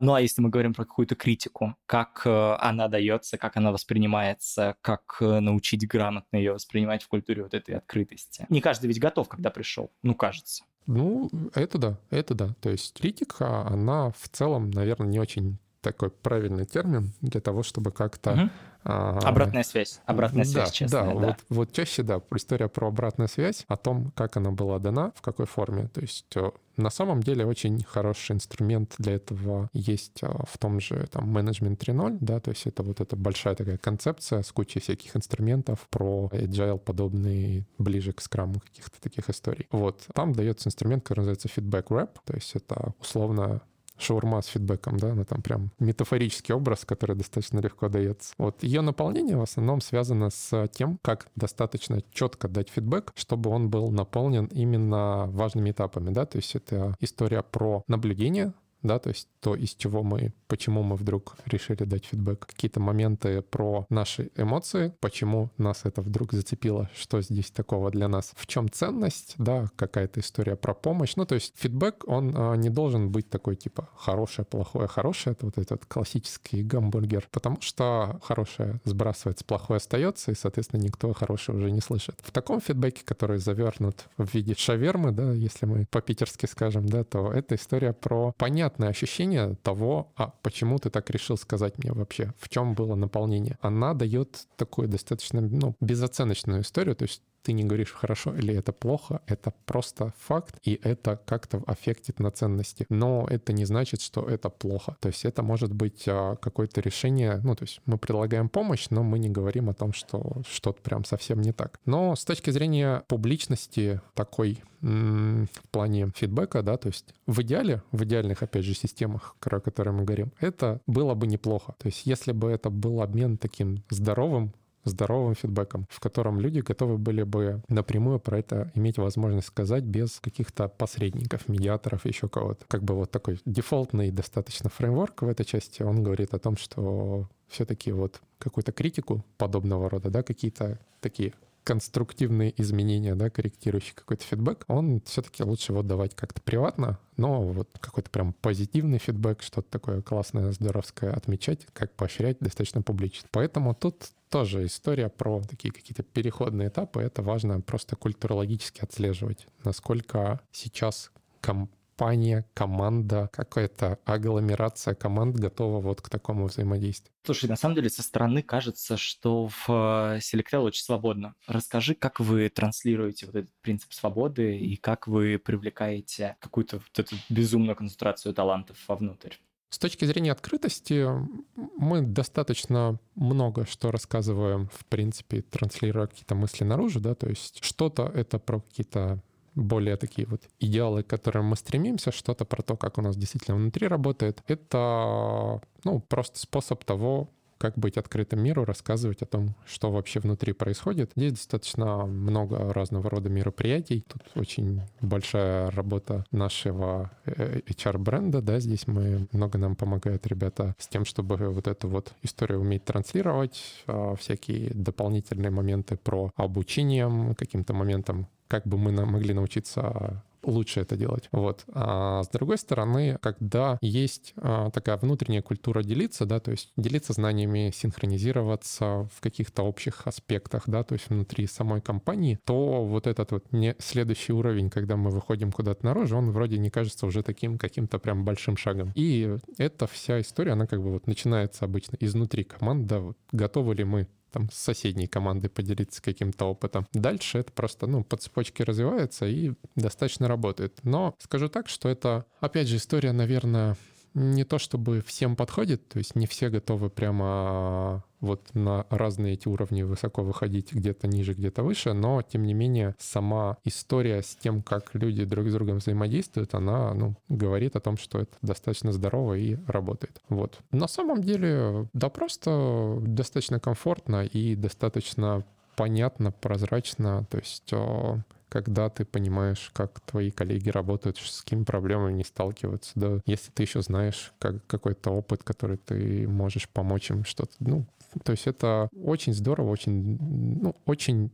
Speaker 1: Ну а если мы говорим про какую-то критику, как э, она дается, как она воспринимается, как э, научить грамотно ее воспринимать в культуре вот этой открытости. Не каждый ведь готов, когда пришел, ну кажется.
Speaker 3: Ну, это да, это да. То есть критика, она в целом, наверное, не очень такой правильный термин для того, чтобы как-то... Угу.
Speaker 1: А, обратная связь. Обратная связь, да, честная,
Speaker 3: да. да. Вот, вот чаще, да, история про обратную связь, о том, как она была дана, в какой форме. То есть э, на самом деле очень хороший инструмент для этого есть э, в том же там менеджмент 3.0, да, то есть это вот эта большая такая концепция с кучей всяких инструментов про agile подобный ближе к скраму каких-то таких историй. Вот, там дается инструмент, который называется feedback wrap, то есть это условно шаурма с фидбэком, да, она там прям метафорический образ, который достаточно легко дается. Вот ее наполнение в основном связано с тем, как достаточно четко дать фидбэк, чтобы он был наполнен именно важными этапами, да, то есть это история про наблюдение, да, то есть то, из чего мы, почему мы вдруг решили дать фидбэк, какие-то моменты про наши эмоции, почему нас это вдруг зацепило, что здесь такого для нас, в чем ценность, да, какая-то история про помощь, ну, то есть фидбэк, он а, не должен быть такой, типа, хорошее, плохое, хорошее, это вот этот классический гамбургер, потому что хорошее сбрасывается, плохое остается, и, соответственно, никто хорошее уже не слышит. В таком фидбэке, который завернут в виде шавермы, да, если мы по-питерски скажем, да, то это история про понятие непонятное ощущение того, а почему ты так решил сказать мне вообще, в чем было наполнение. Она дает такую достаточно ну, безоценочную историю, то есть ты не говоришь хорошо или это плохо, это просто факт, и это как-то аффектит на ценности. Но это не значит, что это плохо. То есть это может быть а, какое-то решение, ну, то есть мы предлагаем помощь, но мы не говорим о том, что что-то прям совсем не так. Но с точки зрения публичности такой в плане фидбэка, да, то есть в идеале, в идеальных, опять же, системах, о которых мы говорим, это было бы неплохо. То есть если бы это был обмен таким здоровым, здоровым фидбэком, в котором люди готовы были бы напрямую про это иметь возможность сказать без каких-то посредников, медиаторов, еще кого-то. Как бы вот такой дефолтный достаточно фреймворк в этой части, он говорит о том, что все-таки вот какую-то критику подобного рода, да, какие-то такие конструктивные изменения, да, корректирующий какой-то фидбэк, он все-таки лучше вот давать как-то приватно, но вот какой-то прям позитивный фидбэк, что-то такое классное, здоровское отмечать, как поощрять достаточно публично. Поэтому тут тоже история про такие какие-то переходные этапы. Это важно просто культурологически отслеживать, насколько сейчас комп компания, команда, какая-то агломерация команд готова вот к такому взаимодействию.
Speaker 1: Слушай, на самом деле со стороны кажется, что в э, Selectel очень свободно. Расскажи, как вы транслируете вот этот принцип свободы и как вы привлекаете какую-то вот эту безумную концентрацию талантов вовнутрь?
Speaker 3: С точки зрения открытости, мы достаточно много что рассказываем, в принципе, транслируя какие-то мысли наружу, да, то есть что-то это про какие-то более такие вот идеалы, к которым мы стремимся, что-то про то, как у нас действительно внутри работает, это ну, просто способ того, как быть открытым миру, рассказывать о том, что вообще внутри происходит. Здесь достаточно много разного рода мероприятий. Тут очень большая работа нашего HR-бренда, э, да, здесь мы много нам помогают ребята с тем, чтобы вот эту вот историю уметь транслировать, а, всякие дополнительные моменты про обучение, каким-то моментам как бы мы могли научиться лучше это делать. Вот. А с другой стороны, когда есть а, такая внутренняя культура делиться, да, то есть делиться знаниями, синхронизироваться в каких-то общих аспектах, да, то есть внутри самой компании, то вот этот вот не следующий уровень, когда мы выходим куда-то наружу, он вроде не кажется уже таким каким-то прям большим шагом. И эта вся история, она как бы вот начинается обычно изнутри команд, да, вот готовы ли мы там, с соседней командой поделиться каким-то опытом. Дальше это просто, ну, по цепочке развивается и достаточно работает. Но скажу так, что это, опять же, история, наверное, не то чтобы всем подходит, то есть не все готовы прямо вот на разные эти уровни высоко выходить, где-то ниже, где-то выше, но тем не менее сама история с тем, как люди друг с другом взаимодействуют, она ну, говорит о том, что это достаточно здорово и работает. Вот. На самом деле, да просто достаточно комфортно и достаточно понятно, прозрачно, то есть когда ты понимаешь, как твои коллеги работают, с какими проблемами не сталкиваются, да, если ты еще знаешь как, какой-то опыт, который ты можешь помочь им что-то, ну, то есть это очень здорово, очень, ну, очень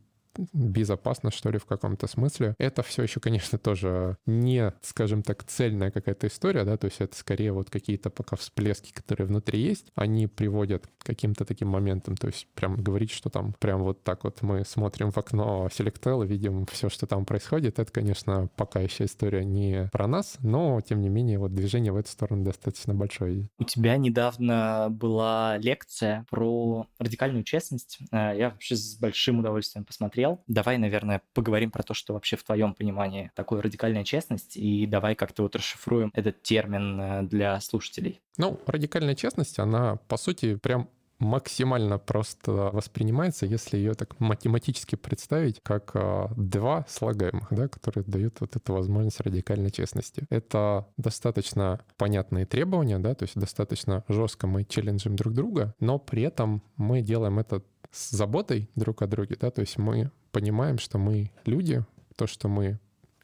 Speaker 3: безопасно, что ли, в каком-то смысле. Это все еще, конечно, тоже не, скажем так, цельная какая-то история, да, то есть это скорее вот какие-то пока всплески, которые внутри есть, они приводят к каким-то таким моментам, то есть прям говорить, что там прям вот так вот мы смотрим в окно Selectel и видим все, что там происходит, это, конечно, пока еще история не про нас, но, тем не менее, вот движение в эту сторону достаточно большое.
Speaker 1: У тебя недавно была лекция про радикальную честность. Э, я вообще с большим удовольствием посмотрел посмотрел. Давай, наверное, поговорим про то, что вообще в твоем понимании такое радикальная честность, и давай как-то вот расшифруем этот термин э, для слушателей.
Speaker 3: Ну, радикальная честность, она, по сути, прям максимально просто воспринимается, если ее так математически представить, как а, два слагаемых, да, которые дают вот эту возможность радикальной честности. Это достаточно понятные требования, да, то есть достаточно жестко мы челленджим друг друга, но при этом мы делаем это с заботой друг о друге, да, то есть мы понимаем, что мы люди, то, что мы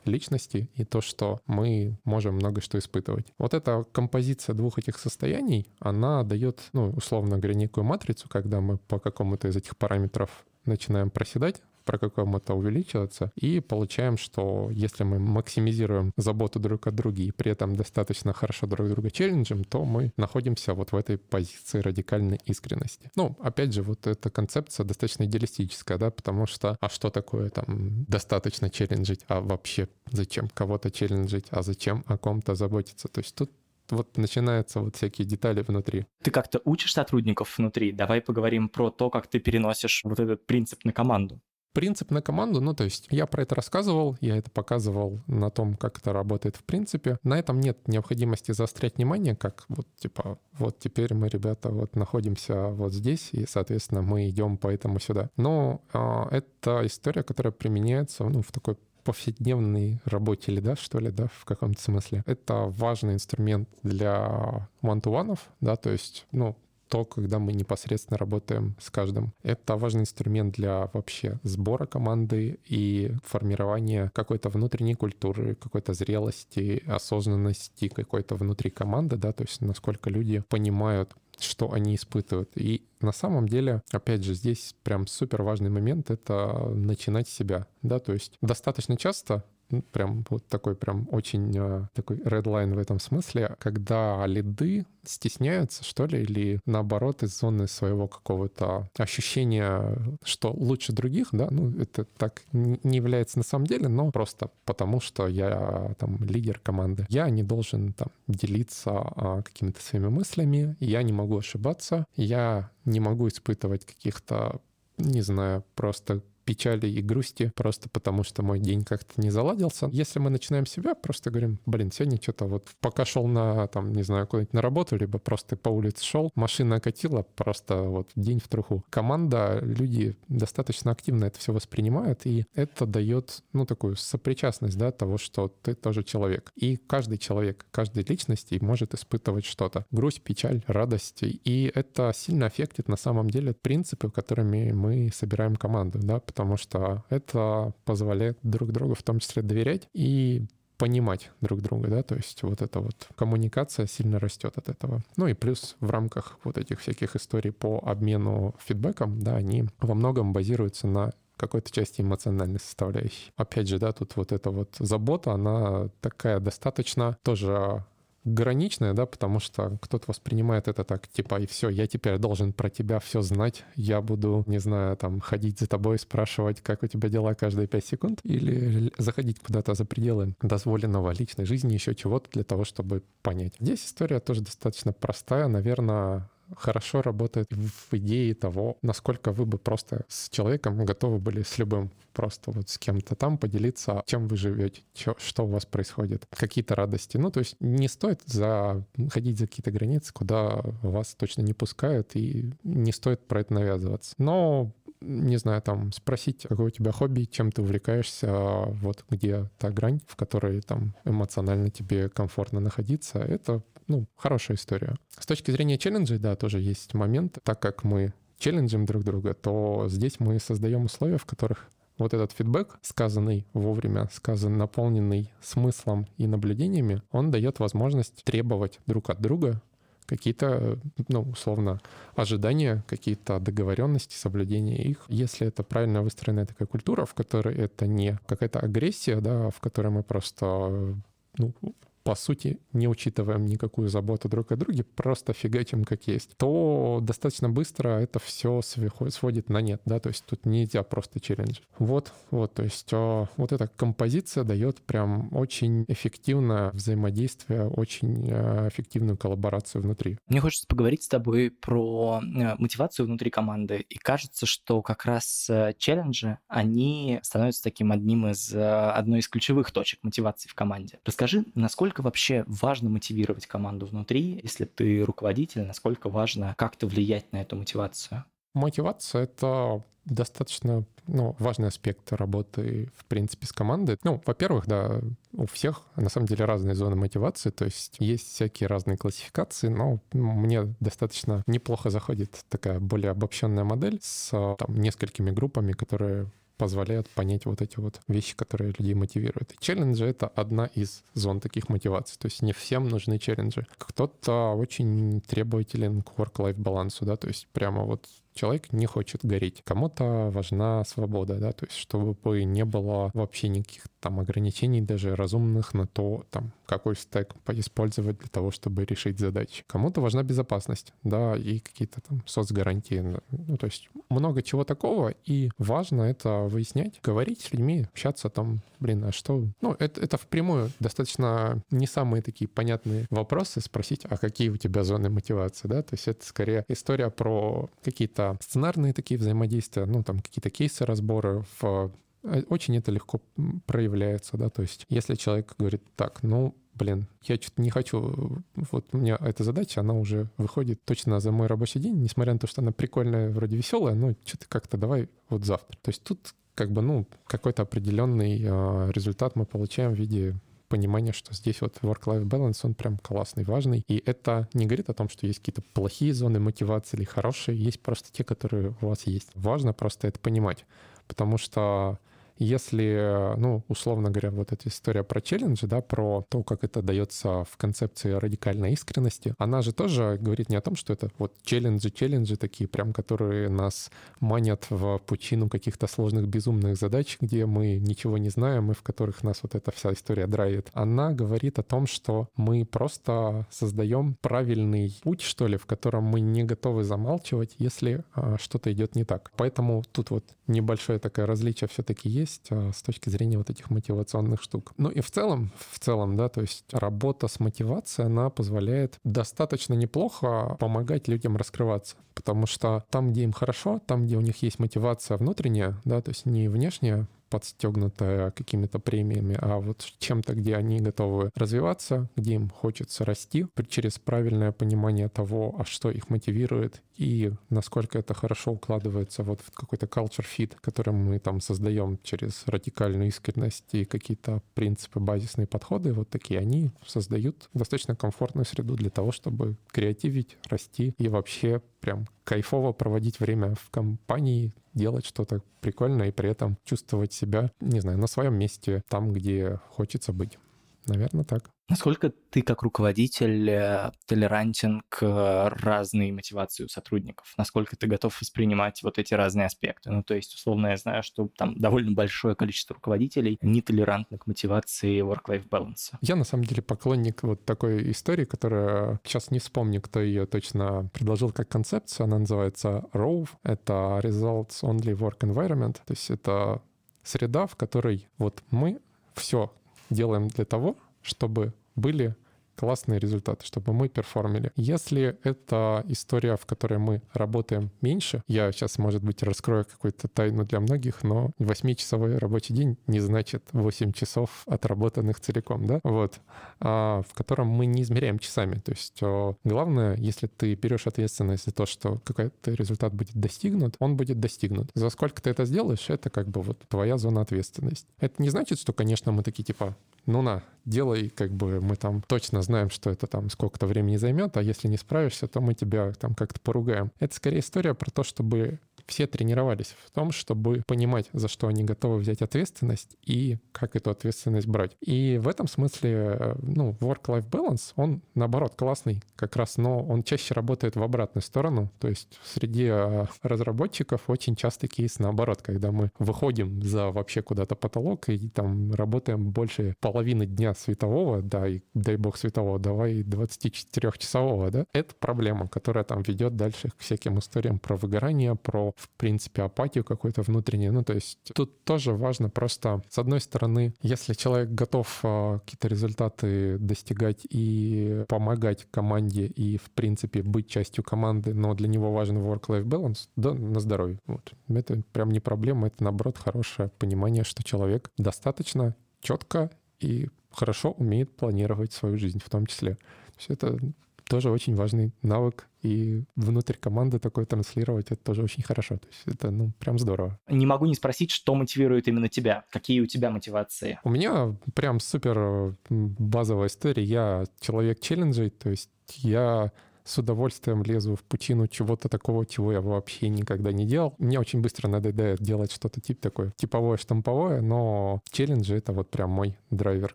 Speaker 3: личности и то, что мы можем много что испытывать. Вот эта композиция двух этих состояний, она дает, ну, условно говоря, некую матрицу, когда мы по какому-то из этих параметров начинаем проседать, про какому-то увеличиваться, и получаем, что если мы максимизируем заботу друг о друге и при этом достаточно хорошо друг друга челленджим, то мы находимся вот в этой позиции радикальной искренности. Ну, опять же, вот эта концепция достаточно идеалистическая, да, потому что, а что такое там достаточно челленджить, а вообще зачем кого-то челленджить, а зачем о ком-то заботиться? То есть тут вот начинаются вот всякие детали внутри.
Speaker 1: Ты как-то учишь сотрудников внутри? Давай поговорим про то, как ты переносишь вот этот принцип на команду
Speaker 3: принцип на команду, ну, то есть я про это рассказывал, я это показывал на том, как это работает в принципе. На этом нет необходимости заострять внимание, как вот, типа, вот теперь мы, ребята, вот находимся вот здесь, и, соответственно, мы идем поэтому сюда. Но э, это история, которая применяется, ну, в такой повседневной работе лида, что ли, да, в каком-то смысле. Это важный инструмент для one-to-one, да, то есть, ну, то, когда мы непосредственно работаем с каждым. Это важный инструмент для вообще сбора команды и формирования какой-то внутренней культуры, какой-то зрелости, осознанности какой-то внутри команды, да, то есть насколько люди понимают, что они испытывают. И на самом деле, опять же, здесь прям супер важный момент — это начинать с себя, да, то есть достаточно часто прям вот такой прям очень э, такой line в этом смысле, когда лиды стесняются, что ли, или наоборот из зоны своего какого-то ощущения, что лучше других, да, ну это так не является на самом деле, но просто потому, что я там лидер команды. Я не должен там делиться а, какими-то своими мыслями, я не могу ошибаться, я не могу испытывать каких-то не знаю, просто печали и грусти, просто потому что мой день как-то не заладился. Если мы начинаем себя, просто говорим, блин, сегодня что-то вот пока шел на, там, не знаю, куда-нибудь на работу, либо просто по улице шел, машина окатила, просто вот день в труху. Команда, люди достаточно активно это все воспринимают, и это дает, ну, такую сопричастность, да, того, что ты тоже человек. И каждый человек, каждой личности может испытывать что-то. Грусть, печаль, радость. И это сильно аффектит на самом деле принципы, которыми мы собираем команду, да, потому что это позволяет друг другу в том числе доверять и понимать друг друга, да, то есть вот эта вот коммуникация сильно растет от этого. Ну и плюс в рамках вот этих всяких историй по обмену фидбэком, да, они во многом базируются на какой-то части эмоциональной составляющей. Опять же, да, тут вот эта вот забота, она такая достаточно тоже граничное, да, потому что кто-то воспринимает это так, типа, и все, я теперь должен про тебя все знать, я буду, не знаю, там, ходить за тобой, спрашивать, как у тебя дела каждые пять секунд, или заходить куда-то за пределы дозволенного личной жизни, еще чего-то для того, чтобы понять. Здесь история тоже достаточно простая, наверное, хорошо работает в идее того, насколько вы бы просто с человеком готовы были с любым просто вот с кем-то там поделиться, чем вы живете, чё, что у вас происходит, какие-то радости. Ну, то есть не стоит заходить за какие-то границы, куда вас точно не пускают, и не стоит про это навязываться. Но не знаю, там, спросить, какое у тебя хобби, чем ты увлекаешься, вот где та грань, в которой там эмоционально тебе комфортно находиться, это, ну, хорошая история. С точки зрения челленджей, да, тоже есть момент, так как мы челленджим друг друга, то здесь мы создаем условия, в которых вот этот фидбэк, сказанный вовремя, сказан, наполненный смыслом и наблюдениями, он дает возможность требовать друг от друга какие-то, ну, условно, ожидания, какие-то договоренности, соблюдение их. Если это правильно выстроенная такая культура, в которой это не какая-то агрессия, да, в которой мы просто ну, по сути, не учитываем никакую заботу друг о друге, просто фигачим как есть, то достаточно быстро это все сводит на нет, да, то есть тут нельзя просто челлендж. Вот, вот, то есть а, вот эта композиция дает прям очень эффективное взаимодействие, очень а, эффективную коллаборацию внутри.
Speaker 1: Мне хочется поговорить с тобой про э, мотивацию внутри команды, и кажется, что как раз э, челленджи, они становятся таким одним из, э, одной из ключевых точек мотивации в команде. Расскажи, насколько насколько вообще важно мотивировать команду внутри, если ты руководитель, насколько важно как-то влиять на эту мотивацию?
Speaker 3: Мотивация — это достаточно ну, важный аспект работы, в принципе, с командой. Ну, во-первых, да, у всех, на самом деле, разные зоны мотивации, то есть есть всякие разные классификации, но мне достаточно неплохо заходит такая более обобщенная модель с там, несколькими группами, которые позволяют понять вот эти вот вещи, которые людей мотивируют. И челленджи — это одна из зон таких мотиваций. То есть не всем нужны челленджи. Кто-то очень требователен к work-life балансу, да, то есть прямо вот человек не хочет гореть. Кому-то важна свобода, да, то есть чтобы не было вообще никаких там ограничений, даже разумных на то, там, какой стек использовать для того, чтобы решить задачи. Кому-то важна безопасность, да, и какие-то там соцгарантии. Ну, то есть много чего такого, и важно это выяснять, говорить с людьми, общаться там, блин, а что? Ну, это, это впрямую достаточно не самые такие понятные вопросы спросить, а какие у тебя зоны мотивации, да, то есть это скорее история про какие-то это сценарные такие взаимодействия, ну, там какие-то кейсы, разборы в э, очень это легко проявляется, да, то есть если человек говорит так, ну, блин, я что-то не хочу, вот у меня эта задача, она уже выходит точно за мой рабочий день, несмотря на то, что она прикольная, вроде веселая, но что-то как-то давай вот завтра. То есть тут как бы, ну, какой-то определенный э, результат мы получаем в виде понимание, что здесь вот work-life balance, он прям классный, важный. И это не говорит о том, что есть какие-то плохие зоны мотивации или хорошие, есть просто те, которые у вас есть. Важно просто это понимать, потому что если, ну, условно говоря, вот эта история про челленджи, да, про то, как это дается в концепции радикальной искренности, она же тоже говорит не о том, что это вот челленджи, челленджи такие прям, которые нас манят в пучину каких-то сложных безумных задач, где мы ничего не знаем и в которых нас вот эта вся история драйвит. Она говорит о том, что мы просто создаем правильный путь, что ли, в котором мы не готовы замалчивать, если а, что-то идет не так. Поэтому тут вот небольшое такое различие все-таки есть есть а, с точки зрения вот этих мотивационных штук. Ну и в целом, в целом, да, то есть работа с мотивацией, она позволяет достаточно неплохо помогать людям раскрываться. Потому что там, где им хорошо, там, где у них есть мотивация внутренняя, да, то есть не внешняя подстегнутая какими-то премиями, а вот чем-то, где они готовы развиваться, где им хочется расти через правильное понимание того, а что их мотивирует и насколько это хорошо укладывается вот в какой-то culture fit, который мы там создаем через радикальную искренность и какие-то принципы, базисные подходы, вот такие, они создают достаточно комфортную среду для того, чтобы креативить, расти и вообще прям кайфово проводить время в компании, делать что-то прикольное и при этом чувствовать себя, не знаю, на своем месте, там, где хочется быть. Наверное, так.
Speaker 1: Насколько ты как руководитель э, толерантен к разной мотивации у сотрудников? Насколько ты готов воспринимать вот эти разные аспекты? Ну, то есть, условно, я знаю, что там довольно большое количество руководителей нетолерантны к мотивации work-life balance.
Speaker 3: Я, на самом деле, поклонник вот такой истории, которая... Сейчас не вспомню, кто ее точно предложил как концепцию. Она называется ROVE. Это Results Only Work Environment. То есть это среда, в которой вот мы все делаем для того, чтобы были классные результаты, чтобы мы перформили. Если это история, в которой мы работаем меньше, я сейчас, может быть, раскрою какую-то тайну для многих, но 8-часовой рабочий день не значит 8 часов отработанных целиком, да, вот, а, в котором мы не измеряем часами. То есть главное, если ты берешь ответственность за то, что какой-то результат будет достигнут, он будет достигнут. За сколько ты это сделаешь, это как бы вот твоя зона ответственности. Это не значит, что, конечно, мы такие типа, ну на, делай, как бы мы там точно знаем, что это там сколько-то времени займет, а если не справишься, то мы тебя там как-то поругаем. Это скорее история про то, чтобы все тренировались в том, чтобы понимать, за что они готовы взять ответственность и как эту ответственность брать. И в этом смысле, э, ну, work-life balance, он, наоборот, классный как раз, но он чаще работает в обратную сторону. То есть среди э, разработчиков очень частый кейс наоборот, когда мы выходим за вообще куда-то потолок и там работаем больше половины дня светового, да, и дай бог светового, давай 24-часового, да, это проблема, которая там ведет дальше к всяким историям про выгорание, про в принципе, апатию какую-то внутреннюю. Ну, то есть тут тоже важно просто, с одной стороны, если человек готов а, какие-то результаты достигать и помогать команде и, в принципе, быть частью команды, но для него важен work-life balance, да, на здоровье. Вот. Это прям не проблема, это, наоборот, хорошее понимание, что человек достаточно четко и хорошо умеет планировать свою жизнь в том числе. То есть это тоже очень важный навык. И внутрь команды такое транслировать, это тоже очень хорошо. То есть это, ну, прям здорово.
Speaker 1: Не могу не спросить, что мотивирует именно тебя? Какие у тебя мотивации?
Speaker 3: У меня прям супер базовая история. Я человек челленджей, то есть я с удовольствием лезу в пучину чего-то такого, чего я вообще никогда не делал. Мне очень быстро надоедает делать что-то тип такое типовое, штамповое, но челленджи — это вот прям мой драйвер,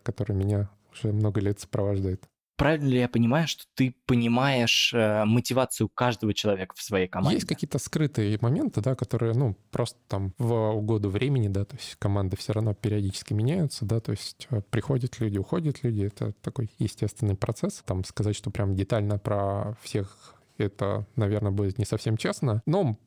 Speaker 3: который меня уже много лет сопровождает.
Speaker 1: Правильно ли я понимаю, что ты понимаешь э, мотивацию каждого человека в своей команде?
Speaker 3: Есть какие-то скрытые моменты, да, которые, ну, просто там в угоду времени, да, то есть команды все равно периодически меняются, да, то есть э, приходят люди, уходят люди, это такой естественный процесс. Там сказать, что прям детально про всех это, наверное, будет не совсем честно, но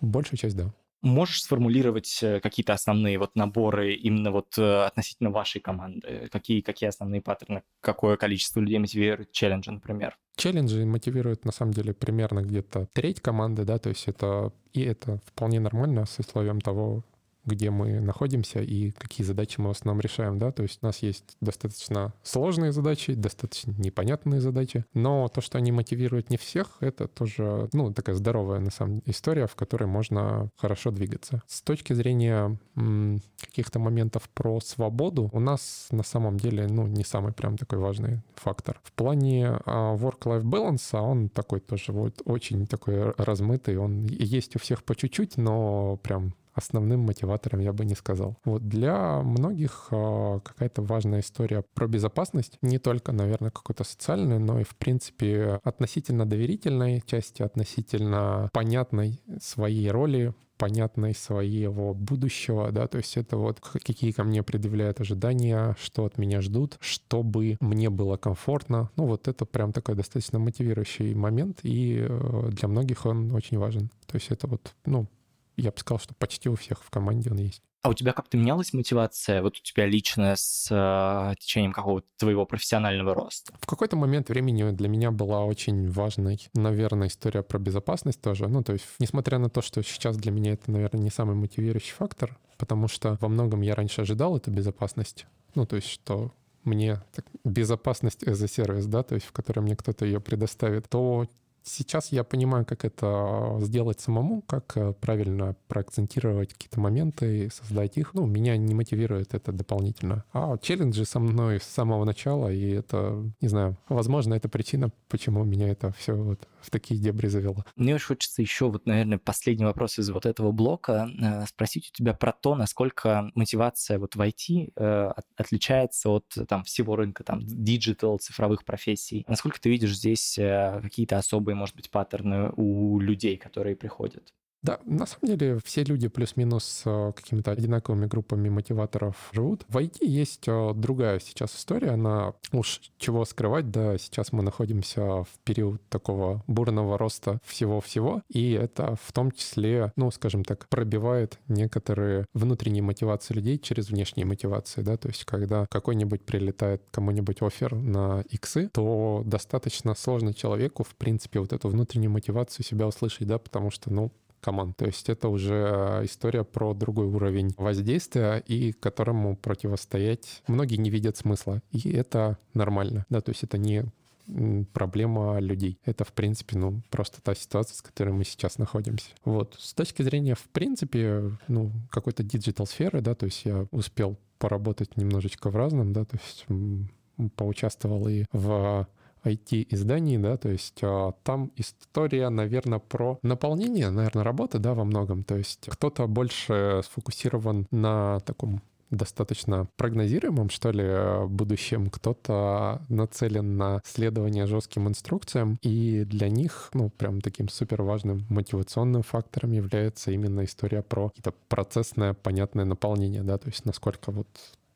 Speaker 3: большая часть, да.
Speaker 1: Можешь сформулировать э, какие-то основные вот наборы именно вот э, относительно вашей команды? Какие, какие основные паттерны? Какое количество людей мотивирует челленджи, например?
Speaker 3: Челленджи мотивируют, на самом деле, примерно где-то треть команды, да, то есть это... И это вполне нормально с условием того, где мы находимся и какие задачи мы в основном решаем, да, то есть у нас есть достаточно сложные задачи, достаточно непонятные задачи, но то, что они мотивируют не всех, это тоже, ну, такая здоровая, на самом деле, история, в которой можно хорошо двигаться. С точки зрения м- каких-то моментов про свободу, у нас на самом деле, ну, не самый прям такой важный фактор. В плане а, work-life balance он такой тоже вот очень такой размытый, он есть у всех по чуть-чуть, но прям основным мотиватором я бы не сказал. Вот для многих э, какая-то важная история про безопасность, не только, наверное, какой-то социальной, но и, в принципе, относительно доверительной части, относительно понятной своей роли, понятной своего будущего, да, то есть это вот какие ко мне предъявляют ожидания, что от меня ждут, чтобы мне было комфортно. Ну вот это прям такой достаточно мотивирующий момент, и э, для многих он очень важен. То есть это вот, ну, я бы сказал, что почти у всех в команде он есть.
Speaker 1: А у тебя как-то менялась мотивация, вот у тебя лично с э, течением какого-то твоего профессионального роста?
Speaker 3: В какой-то момент времени для меня была очень важной, наверное, история про безопасность тоже. Ну, то есть, несмотря на то, что сейчас для меня это, наверное, не самый мотивирующий фактор, потому что во многом я раньше ожидал эту безопасность. Ну, то есть, что мне так, безопасность as a сервис, да, то есть в которой мне кто-то ее предоставит, то Сейчас я понимаю, как это сделать самому, как э, правильно проакцентировать какие-то моменты и создать их. Ну, меня не мотивирует это дополнительно. А челленджи со мной с самого начала, и это, не знаю, возможно, это причина, почему меня это все вот в такие дебри завело.
Speaker 1: Мне очень хочется еще вот, наверное, последний вопрос из вот этого блока э, спросить у тебя про то, насколько мотивация вот в IT э, отличается от там всего рынка, там, digital, цифровых профессий. Насколько ты видишь здесь какие-то особые, может быть, паттерны у людей, которые приходят?
Speaker 3: Да, на самом деле все люди плюс-минус э, какими-то одинаковыми группами мотиваторов живут. В IT есть э, другая сейчас история, она уж чего скрывать, да, сейчас мы находимся в период такого бурного роста всего-всего, и это в том числе, ну, скажем так, пробивает некоторые внутренние мотивации людей через внешние мотивации, да, то есть когда какой-нибудь прилетает кому-нибудь офер на иксы, то достаточно сложно человеку, в принципе, вот эту внутреннюю мотивацию себя услышать, да, потому что, ну, команд. То есть это уже история про другой уровень воздействия, и которому противостоять многие не видят смысла. И это нормально. Да, то есть это не проблема людей. Это, в принципе, ну, просто та ситуация, с которой мы сейчас находимся. Вот. С точки зрения, в принципе, ну, какой-то digital сферы, да, то есть я успел поработать немножечко в разном, да, то есть поучаствовал и в IT-изданий, да, то есть а, там история, наверное, про наполнение, наверное, работы, да, во многом. То есть кто-то больше сфокусирован на таком достаточно прогнозируемом, что ли, будущем. Кто-то нацелен на следование жестким инструкциям, и для них, ну, прям таким супер важным мотивационным фактором является именно история про какие-то процессное, понятное наполнение, да, то есть насколько вот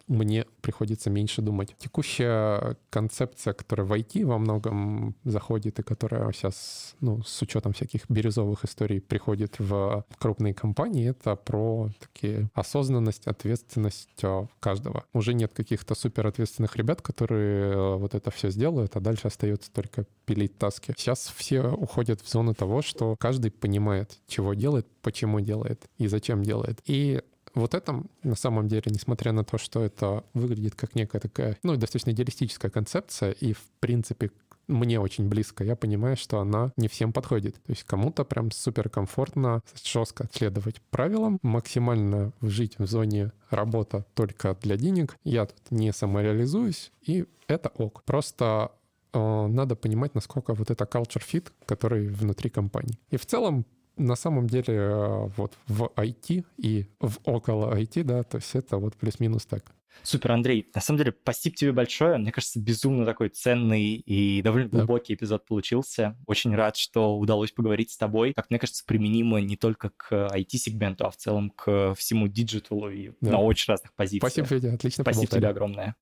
Speaker 3: мне приходится меньше думать. Текущая концепция, которая в IT во многом заходит и которая сейчас, ну, с учетом всяких бирюзовых историй приходит в крупные компании, это про такие осознанность, ответственность э, каждого. Уже нет каких-то супер ответственных ребят, которые э, вот это все сделают, а дальше остается только пилить таски. Сейчас все уходят в зону того, что каждый понимает, чего делает, почему делает и зачем делает. И вот это, на самом деле, несмотря на то, что это выглядит как некая такая, ну, достаточно идеалистическая концепция, и, в принципе, мне очень близко, я понимаю, что она не всем подходит. То есть кому-то прям супер комфортно, жестко следовать правилам, максимально жить в зоне работа только для денег. Я тут не самореализуюсь, и это ок. Просто э, надо понимать, насколько вот это culture fit, который внутри компании. И в целом на самом деле э, вот в IT и в около IT, да, то есть это вот плюс-минус так.
Speaker 1: Супер, Андрей. На самом деле, спасибо тебе большое. Мне кажется, безумно такой ценный и довольно да. глубокий эпизод получился. Очень рад, что удалось поговорить с тобой. Как мне кажется, применимо не только к IT-сегменту, а в целом к всему digital у и да. на очень разных позициях.
Speaker 3: Спасибо, Федя, отлично
Speaker 1: Спасибо поболтали. тебе огромное.